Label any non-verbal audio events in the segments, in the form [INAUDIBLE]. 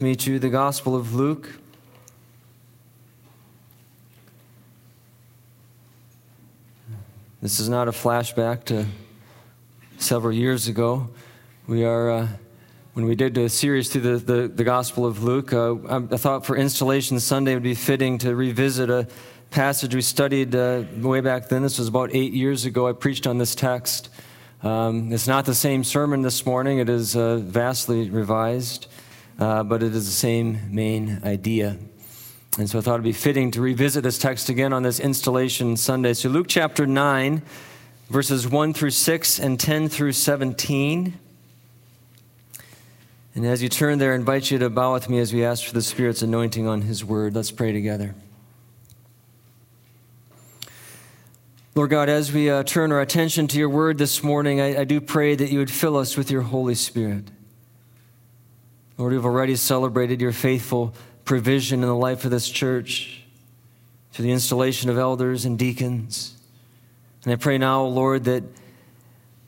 me to the Gospel of Luke. This is not a flashback to several years ago. We are, uh, when we did a series through the, the, the Gospel of Luke, uh, I thought for Installation Sunday would be fitting to revisit a passage we studied uh, way back then. This was about eight years ago. I preached on this text. Um, it's not the same sermon this morning, it is uh, vastly revised uh, but it is the same main idea. And so I thought it'd be fitting to revisit this text again on this installation Sunday. So, Luke chapter 9, verses 1 through 6 and 10 through 17. And as you turn there, I invite you to bow with me as we ask for the Spirit's anointing on His word. Let's pray together. Lord God, as we uh, turn our attention to your word this morning, I, I do pray that you would fill us with your Holy Spirit. Lord, we've already celebrated your faithful provision in the life of this church through the installation of elders and deacons. And I pray now, Lord, that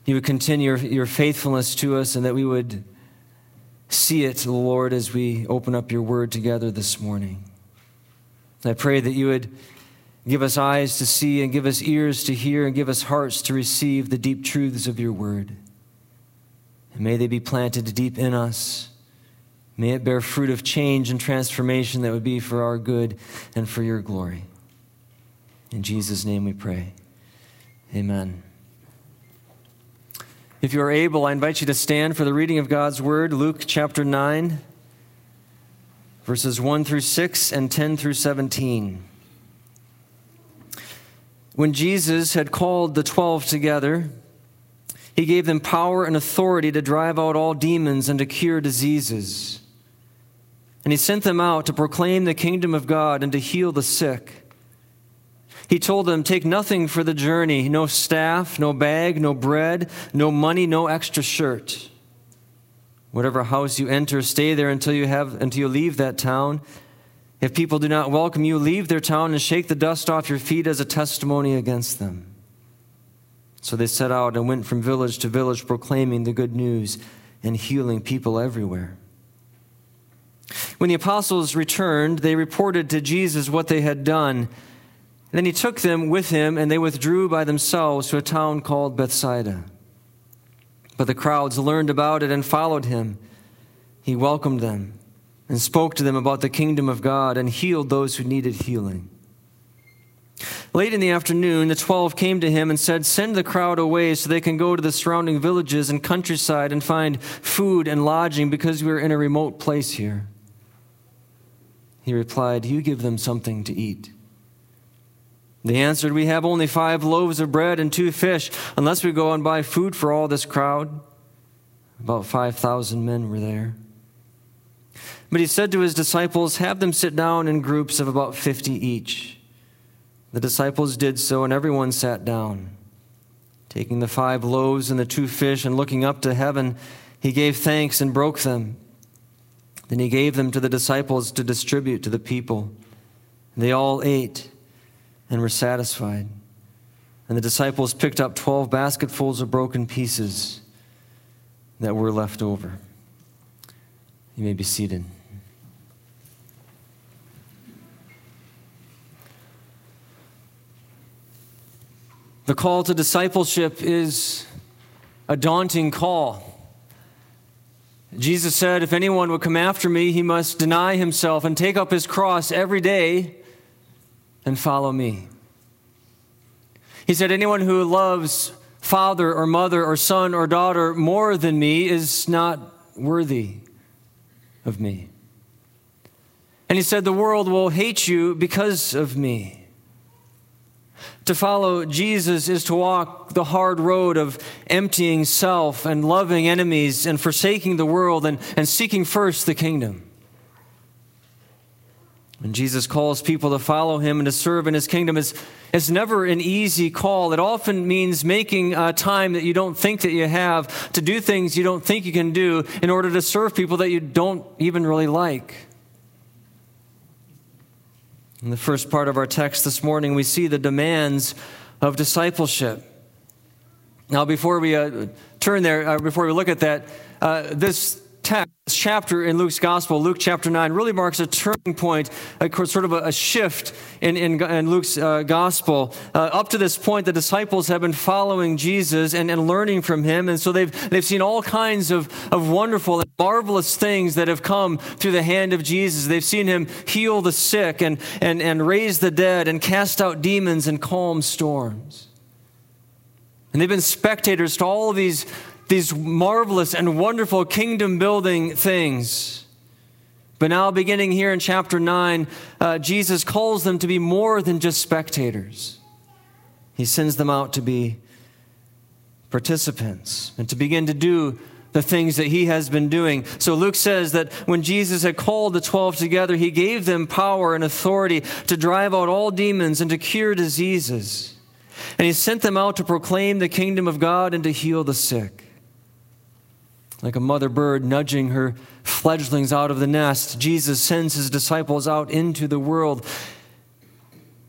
you would continue your, your faithfulness to us and that we would see it, Lord, as we open up your word together this morning. I pray that you would give us eyes to see and give us ears to hear and give us hearts to receive the deep truths of your word. And may they be planted deep in us May it bear fruit of change and transformation that would be for our good and for your glory. In Jesus' name we pray. Amen. If you are able, I invite you to stand for the reading of God's word, Luke chapter 9, verses 1 through 6 and 10 through 17. When Jesus had called the twelve together, he gave them power and authority to drive out all demons and to cure diseases. And he sent them out to proclaim the kingdom of God and to heal the sick. He told them, Take nothing for the journey no staff, no bag, no bread, no money, no extra shirt. Whatever house you enter, stay there until you, have, until you leave that town. If people do not welcome you, leave their town and shake the dust off your feet as a testimony against them. So they set out and went from village to village proclaiming the good news and healing people everywhere. When the apostles returned, they reported to Jesus what they had done. Then he took them with him, and they withdrew by themselves to a town called Bethsaida. But the crowds learned about it and followed him. He welcomed them and spoke to them about the kingdom of God and healed those who needed healing. Late in the afternoon, the twelve came to him and said, Send the crowd away so they can go to the surrounding villages and countryside and find food and lodging because we are in a remote place here. He replied, You give them something to eat. They answered, We have only five loaves of bread and two fish, unless we go and buy food for all this crowd. About 5,000 men were there. But he said to his disciples, Have them sit down in groups of about 50 each. The disciples did so, and everyone sat down. Taking the five loaves and the two fish and looking up to heaven, he gave thanks and broke them then he gave them to the disciples to distribute to the people. They all ate and were satisfied. And the disciples picked up 12 basketfuls of broken pieces that were left over. You may be seated. The call to discipleship is a daunting call. Jesus said, If anyone would come after me, he must deny himself and take up his cross every day and follow me. He said, Anyone who loves father or mother or son or daughter more than me is not worthy of me. And he said, The world will hate you because of me. To follow Jesus is to walk the hard road of emptying self and loving enemies and forsaking the world and, and seeking first the kingdom. When Jesus calls people to follow him and to serve in his kingdom, it's, it's never an easy call. It often means making a time that you don't think that you have to do things you don't think you can do in order to serve people that you don't even really like. In the first part of our text this morning, we see the demands of discipleship. Now, before we uh, turn there, uh, before we look at that, uh, this text, chapter in Luke's gospel, Luke chapter 9, really marks a turning point, a, sort of a, a shift in, in, in Luke's uh, gospel. Uh, up to this point, the disciples have been following Jesus and, and learning from him. And so they've, they've seen all kinds of, of wonderful and marvelous things that have come through the hand of Jesus. They've seen him heal the sick and, and, and raise the dead and cast out demons and calm storms. And they've been spectators to all of these these marvelous and wonderful kingdom building things. But now, beginning here in chapter 9, uh, Jesus calls them to be more than just spectators. He sends them out to be participants and to begin to do the things that he has been doing. So Luke says that when Jesus had called the 12 together, he gave them power and authority to drive out all demons and to cure diseases. And he sent them out to proclaim the kingdom of God and to heal the sick like a mother bird nudging her fledglings out of the nest, Jesus sends his disciples out into the world.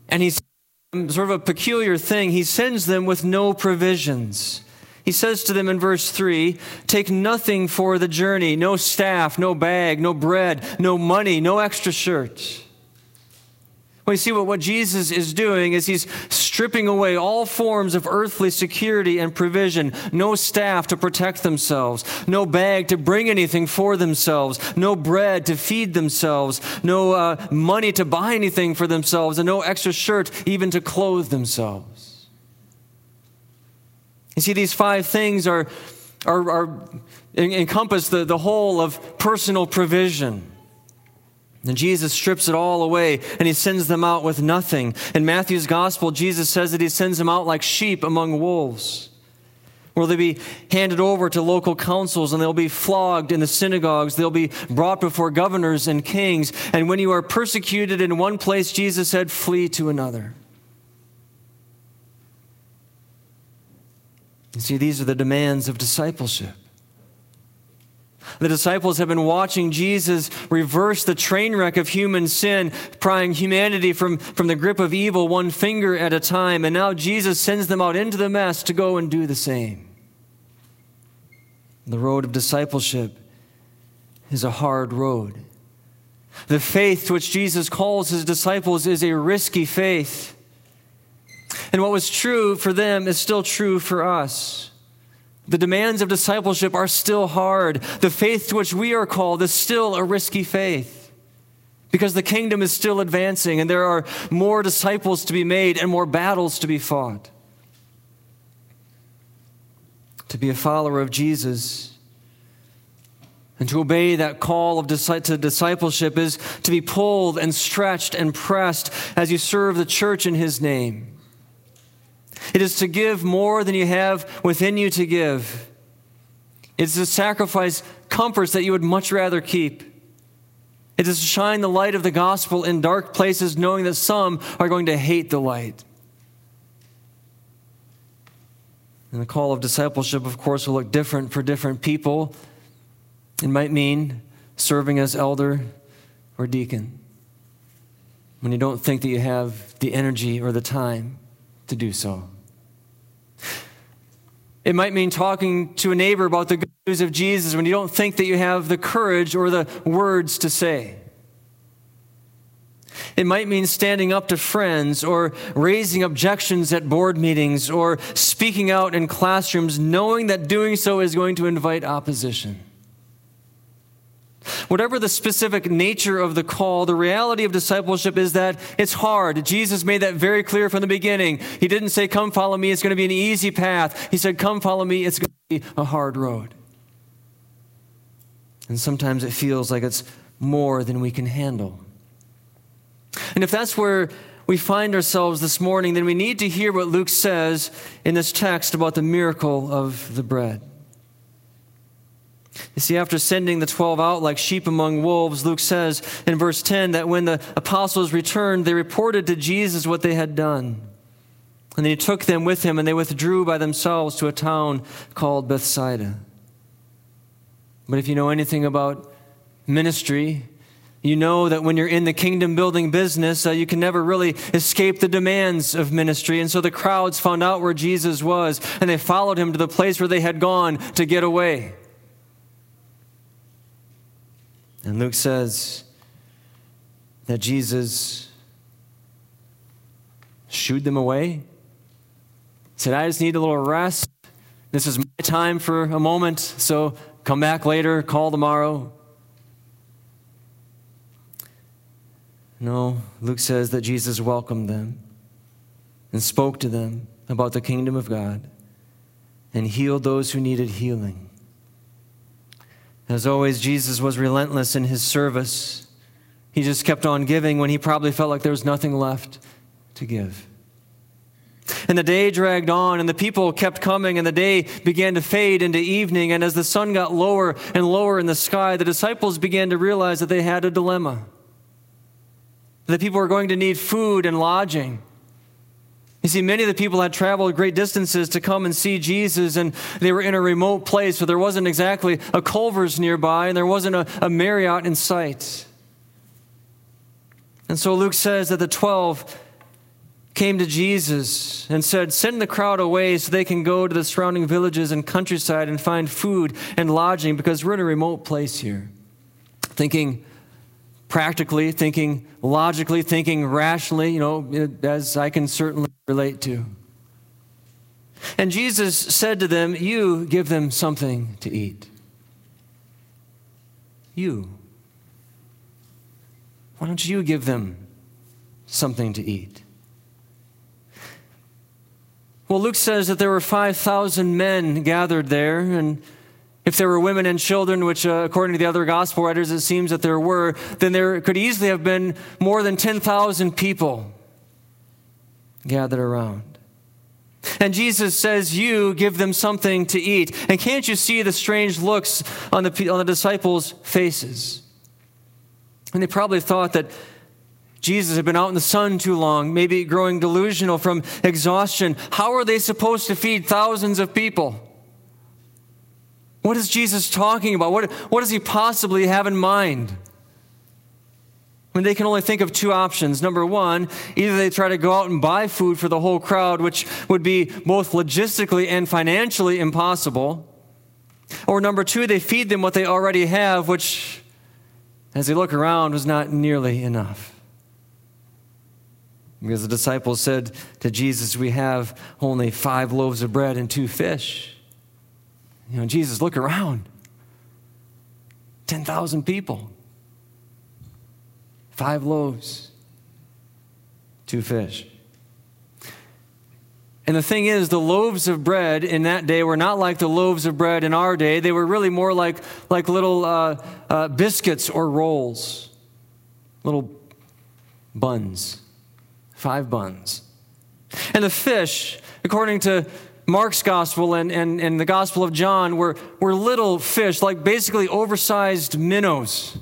And he's sort of a peculiar thing. He sends them with no provisions. He says to them in verse 3 Take nothing for the journey no staff, no bag, no bread, no money, no extra shirt. You see what, what Jesus is doing is he's stripping away all forms of earthly security and provision. No staff to protect themselves, no bag to bring anything for themselves, no bread to feed themselves, no uh, money to buy anything for themselves, and no extra shirt even to clothe themselves. You see, these five things are, are, are encompass the, the whole of personal provision. And Jesus strips it all away and he sends them out with nothing. In Matthew's gospel, Jesus says that he sends them out like sheep among wolves. Where they'll be handed over to local councils and they'll be flogged in the synagogues. They'll be brought before governors and kings. And when you are persecuted in one place, Jesus said, flee to another. You see, these are the demands of discipleship. The disciples have been watching Jesus reverse the train wreck of human sin, prying humanity from, from the grip of evil one finger at a time. And now Jesus sends them out into the mess to go and do the same. The road of discipleship is a hard road. The faith to which Jesus calls his disciples is a risky faith. And what was true for them is still true for us. The demands of discipleship are still hard. The faith to which we are called is still a risky faith because the kingdom is still advancing and there are more disciples to be made and more battles to be fought. To be a follower of Jesus and to obey that call of to discipleship is to be pulled and stretched and pressed as you serve the church in his name. It is to give more than you have within you to give. It's to sacrifice comforts that you would much rather keep. It is to shine the light of the gospel in dark places, knowing that some are going to hate the light. And the call of discipleship, of course, will look different for different people. It might mean serving as elder or deacon when you don't think that you have the energy or the time to do so. It might mean talking to a neighbor about the good news of Jesus when you don't think that you have the courage or the words to say. It might mean standing up to friends or raising objections at board meetings or speaking out in classrooms, knowing that doing so is going to invite opposition. Whatever the specific nature of the call, the reality of discipleship is that it's hard. Jesus made that very clear from the beginning. He didn't say, Come follow me, it's going to be an easy path. He said, Come follow me, it's going to be a hard road. And sometimes it feels like it's more than we can handle. And if that's where we find ourselves this morning, then we need to hear what Luke says in this text about the miracle of the bread. You see, after sending the 12 out like sheep among wolves, Luke says in verse 10 that when the apostles returned, they reported to Jesus what they had done. And he took them with him, and they withdrew by themselves to a town called Bethsaida. But if you know anything about ministry, you know that when you're in the kingdom building business, uh, you can never really escape the demands of ministry. And so the crowds found out where Jesus was, and they followed him to the place where they had gone to get away. And Luke says that Jesus shooed them away. Said, I just need a little rest. This is my time for a moment, so come back later, call tomorrow. No, Luke says that Jesus welcomed them and spoke to them about the kingdom of God and healed those who needed healing. As always, Jesus was relentless in his service. He just kept on giving when he probably felt like there was nothing left to give. And the day dragged on, and the people kept coming, and the day began to fade into evening. And as the sun got lower and lower in the sky, the disciples began to realize that they had a dilemma. That people were going to need food and lodging. You see, many of the people had traveled great distances to come and see Jesus, and they were in a remote place, so there wasn't exactly a Culver's nearby, and there wasn't a, a Marriott in sight. And so Luke says that the 12 came to Jesus and said, Send the crowd away so they can go to the surrounding villages and countryside and find food and lodging because we're in a remote place here. Thinking, practically, thinking logically, thinking rationally, you know, as I can certainly relate to. And Jesus said to them, You give them something to eat. You. Why don't you give them something to eat? Well, Luke says that there were 5,000 men gathered there, and if there were women and children, which uh, according to the other gospel writers it seems that there were, then there could easily have been more than 10,000 people gathered around. And Jesus says, You give them something to eat. And can't you see the strange looks on the, on the disciples' faces? And they probably thought that Jesus had been out in the sun too long, maybe growing delusional from exhaustion. How are they supposed to feed thousands of people? What is Jesus talking about? What, what does he possibly have in mind? When they can only think of two options. Number one, either they try to go out and buy food for the whole crowd, which would be both logistically and financially impossible. Or number two, they feed them what they already have, which, as they look around, was not nearly enough. Because the disciples said to Jesus, We have only five loaves of bread and two fish. You know, Jesus, look around 10,000 people, five loaves, two fish. And the thing is, the loaves of bread in that day were not like the loaves of bread in our day. They were really more like, like little uh, uh, biscuits or rolls, little buns, five buns. And the fish, according to Mark's gospel and, and, and the gospel of John were, were little fish, like basically oversized minnows.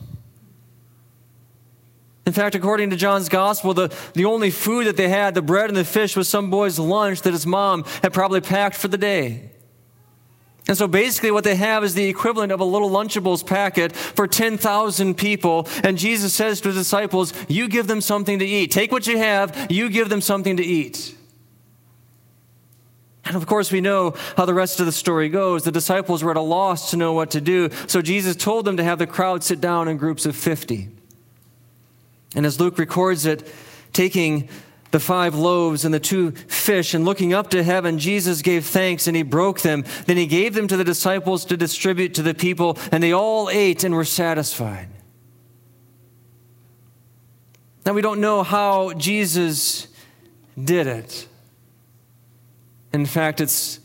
In fact, according to John's gospel, the, the only food that they had, the bread and the fish, was some boy's lunch that his mom had probably packed for the day. And so basically, what they have is the equivalent of a little Lunchables packet for 10,000 people. And Jesus says to his disciples, You give them something to eat. Take what you have, you give them something to eat. And of course, we know how the rest of the story goes. The disciples were at a loss to know what to do. So Jesus told them to have the crowd sit down in groups of 50. And as Luke records it, taking the five loaves and the two fish and looking up to heaven, Jesus gave thanks and he broke them. Then he gave them to the disciples to distribute to the people, and they all ate and were satisfied. Now, we don't know how Jesus did it. In fact, it's,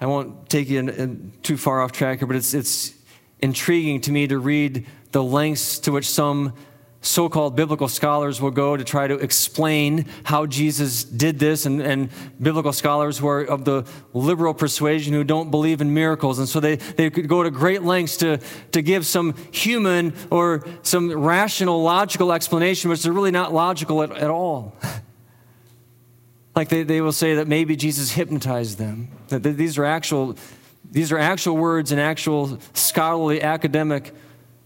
I won't take you in, in too far off track here, but it's, it's intriguing to me to read the lengths to which some so called biblical scholars will go to try to explain how Jesus did this, and, and, biblical scholars who are of the liberal persuasion who don't believe in miracles. And so they, they could go to great lengths to, to give some human or some rational, logical explanation, which is really not logical at, at all. [LAUGHS] Like they, they will say that maybe Jesus hypnotized them. That these are actual, these are actual words and actual scholarly academic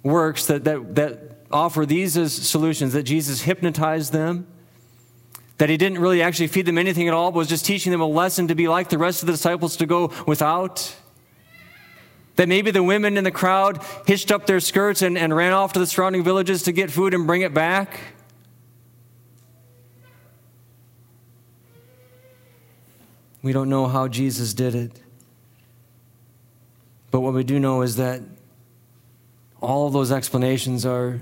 works that, that, that offer these as solutions that Jesus hypnotized them, that he didn't really actually feed them anything at all, but was just teaching them a lesson to be like the rest of the disciples to go without. That maybe the women in the crowd hitched up their skirts and, and ran off to the surrounding villages to get food and bring it back? We don't know how Jesus did it. But what we do know is that all those explanations are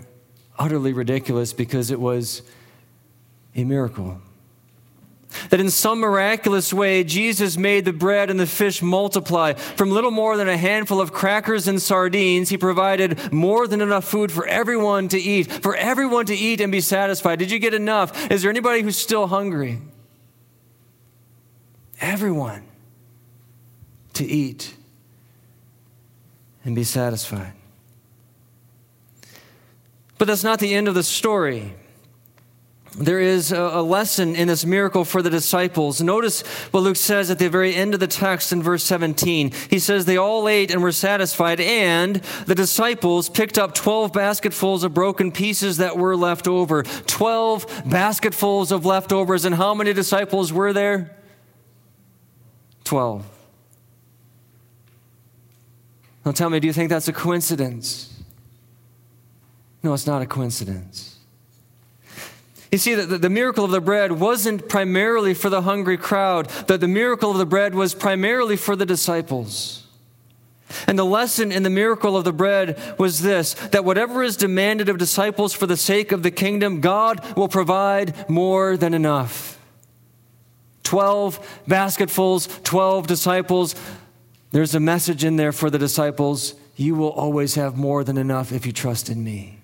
utterly ridiculous because it was a miracle. That in some miraculous way, Jesus made the bread and the fish multiply. From little more than a handful of crackers and sardines, he provided more than enough food for everyone to eat, for everyone to eat and be satisfied. Did you get enough? Is there anybody who's still hungry? Everyone to eat and be satisfied. But that's not the end of the story. There is a, lesson in this miracle for the disciples. Notice what Luke says at the very end of the text in verse 17. He says, They all ate and were satisfied, and the disciples picked up 12 basketfuls of broken pieces that were left over. 12 basketfuls of leftovers. And how many disciples were there? 12. Now tell me, do you think that's a coincidence? No, it's not a coincidence. You see, the, the miracle of the bread wasn't primarily for the hungry crowd, that the miracle of the bread was primarily for the disciples. And the lesson in the miracle of the bread was this that whatever is demanded of disciples for the sake of the kingdom, God will provide more than enough. 12 basketfuls, 12 disciples. There's a message in there for the disciples. You will always have more than enough if you trust in me.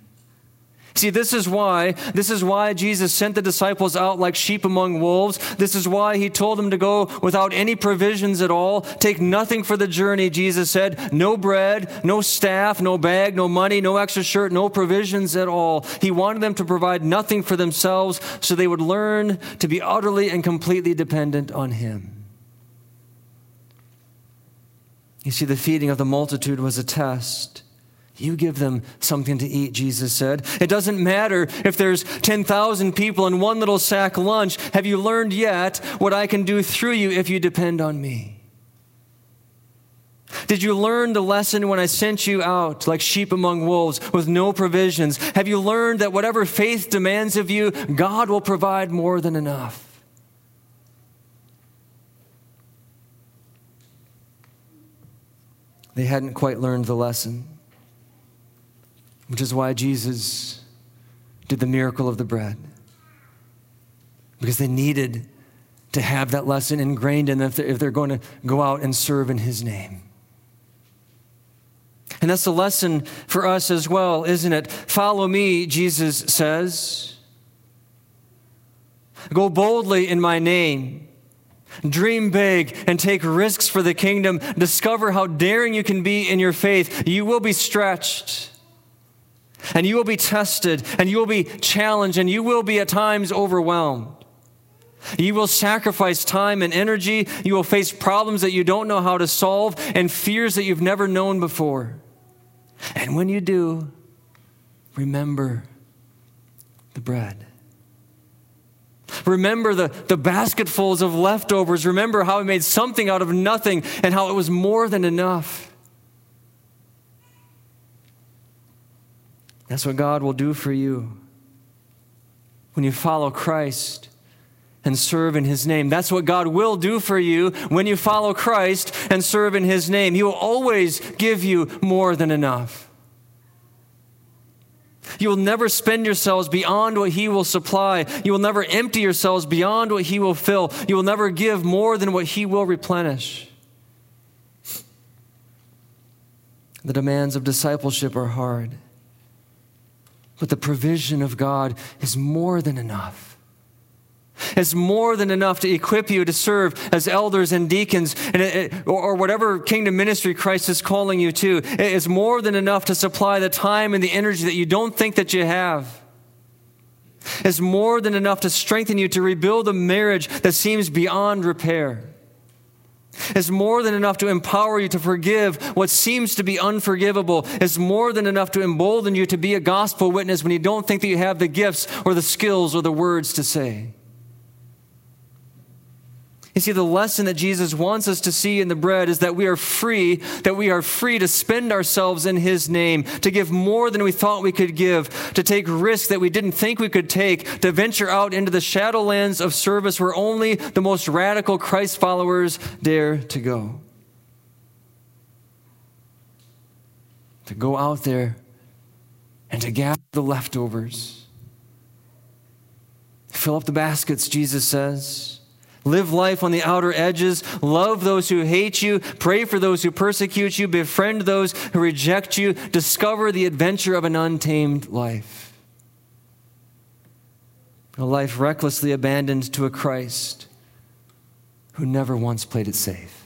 See, this is why, this is why Jesus sent the disciples out like sheep among wolves. This is why he told them to go without any provisions at all. Take nothing for the journey, Jesus said. No bread, no staff, no bag, no money, no extra shirt, no provisions at all. He wanted them to provide nothing for themselves so they would learn to be utterly and completely dependent on him. You see, the feeding of the multitude was a test. You give them something to eat, Jesus said. It doesn't matter if there's 10,000 people in one little sack lunch. Have you learned yet what I can do through you if you depend on me? Did you learn the lesson when I sent you out like sheep among wolves with no provisions? Have you learned that whatever faith demands of you, God will provide more than enough? They hadn't quite learned the lesson which is why Jesus did the miracle of the bread. Because they needed to have that lesson ingrained in them if they're, going to go out and serve in His name. And that's a lesson for us as well, isn't it? Follow me, Jesus says. Go boldly in my name. Dream big and take risks for the kingdom. Discover how daring you can be in your faith. You will be stretched. And you will be tested, and you will be challenged, and you will be at times overwhelmed. You will sacrifice time and energy. You will face problems that you don't know how to solve and fears that you've never known before. And when you do, remember the bread. Remember the, the basketfuls of leftovers. Remember how he made something out of nothing and how it was more than enough. That's what God will do for you when you follow Christ and serve in His name. That's what God will do for you when you follow Christ and serve in His name. He will always give you more than enough. You will never spend yourselves beyond what He will supply. You will never empty yourselves beyond what He will fill. You will never give more than what He will replenish. The demands of discipleship are hard. But the provision of God is more than enough. It's more than enough to equip you to serve as elders and deacons and it, or, whatever kingdom ministry Christ is calling you to. It's more than enough to supply the time and the energy that you don't think that you have. It's more than enough to strengthen you to rebuild a marriage that seems beyond repair is more than enough to empower you to forgive what seems to be unforgivable. Is more than enough to embolden you to be a gospel witness when you don't think that you have the gifts or the skills or the words to say. You see, the lesson that Jesus wants us to see in the bread is that we are free, that we are free to spend ourselves in His name, to give more than we thought we could give, to take risks that we didn't think we could take, to venture out into the shadowlands of service where only the most radical Christ followers dare to go. To go out there and to gather the leftovers. Fill up the baskets, Jesus says. Live life on the outer edges. Love those who hate you. Pray for those who persecute you. Befriend those who reject you. Discover the adventure of an untamed life. A life recklessly abandoned to a Christ who never once played it safe.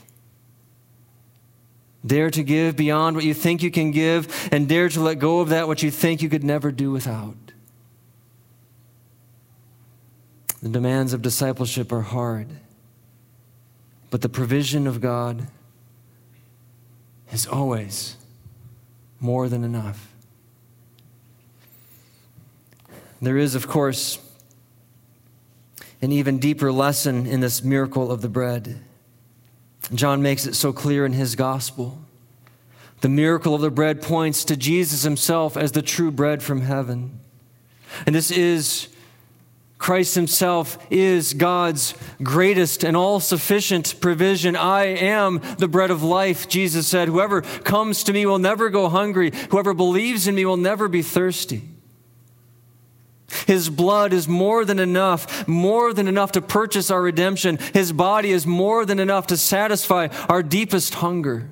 Dare to give beyond what you think you can give, and dare to let go of that which you think you could never do without. The demands of discipleship are hard, but the provision of God is always more than enough. There is, of course, an even deeper lesson in this miracle of the bread. John makes it so clear in his gospel. The miracle of the bread points to Jesus himself as the true bread from heaven. And this is Christ Himself is God's greatest and all sufficient provision. I am the bread of life, Jesus said. Whoever comes to me will never go hungry. Whoever believes in me will never be thirsty. His blood is more than enough, more than enough to purchase our redemption. His body is more than enough to satisfy our deepest hunger.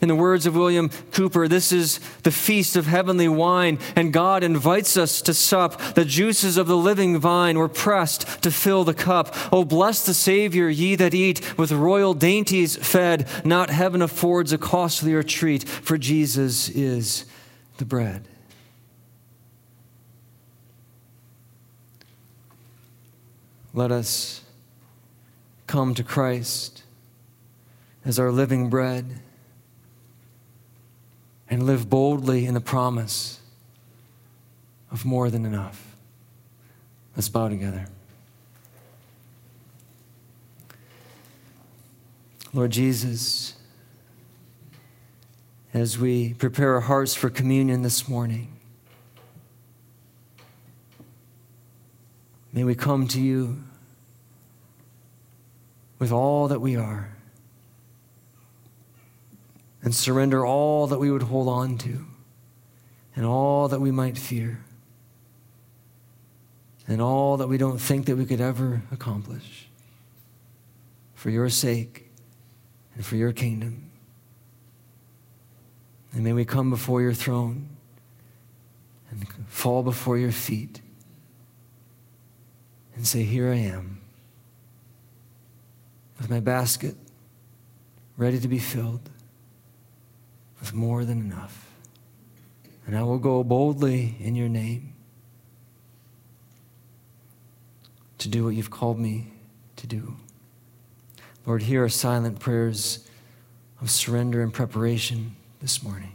In the words of William Cowper, this is the feast of heavenly wine, and God invites us to sup. The juices of the living vine were pressed to fill the cup. Oh, bless the Savior, ye that eat, with royal dainties fed. Not heaven affords a costlier treat, for Jesus is the bread. Let us come to Christ as our living bread and live boldly in the promise of more than enough. Let's bow together. Lord Jesus, as we prepare our hearts for communion this morning, may we come to you with all that we are and surrender all that we would hold on to and all that we might fear and all that we don't think that we could ever accomplish for your sake and for your kingdom. And may we come before your throne and fall before your feet and say, Here I am, with my basket ready to be filled with more than enough. And I will go boldly in your name to do what you've called me to do. Lord, hear our silent prayers of surrender and preparation this morning.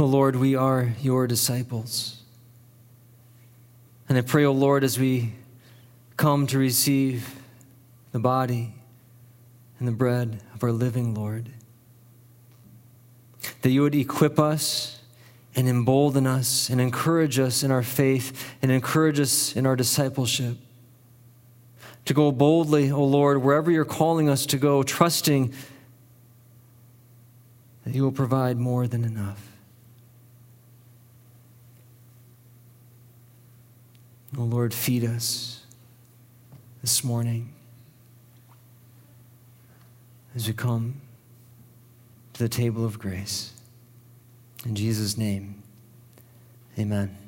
Oh Lord, we are your disciples. And I pray, O oh Lord, as we come to receive the body and the bread of our living Lord, that you would equip us and embolden us and encourage us in our faith and encourage us in our discipleship. To go boldly, O oh Lord, wherever you're calling us to go, trusting that you will provide more than enough. O oh Lord, feed us this morning as we come to the table of grace. In Jesus' name, amen.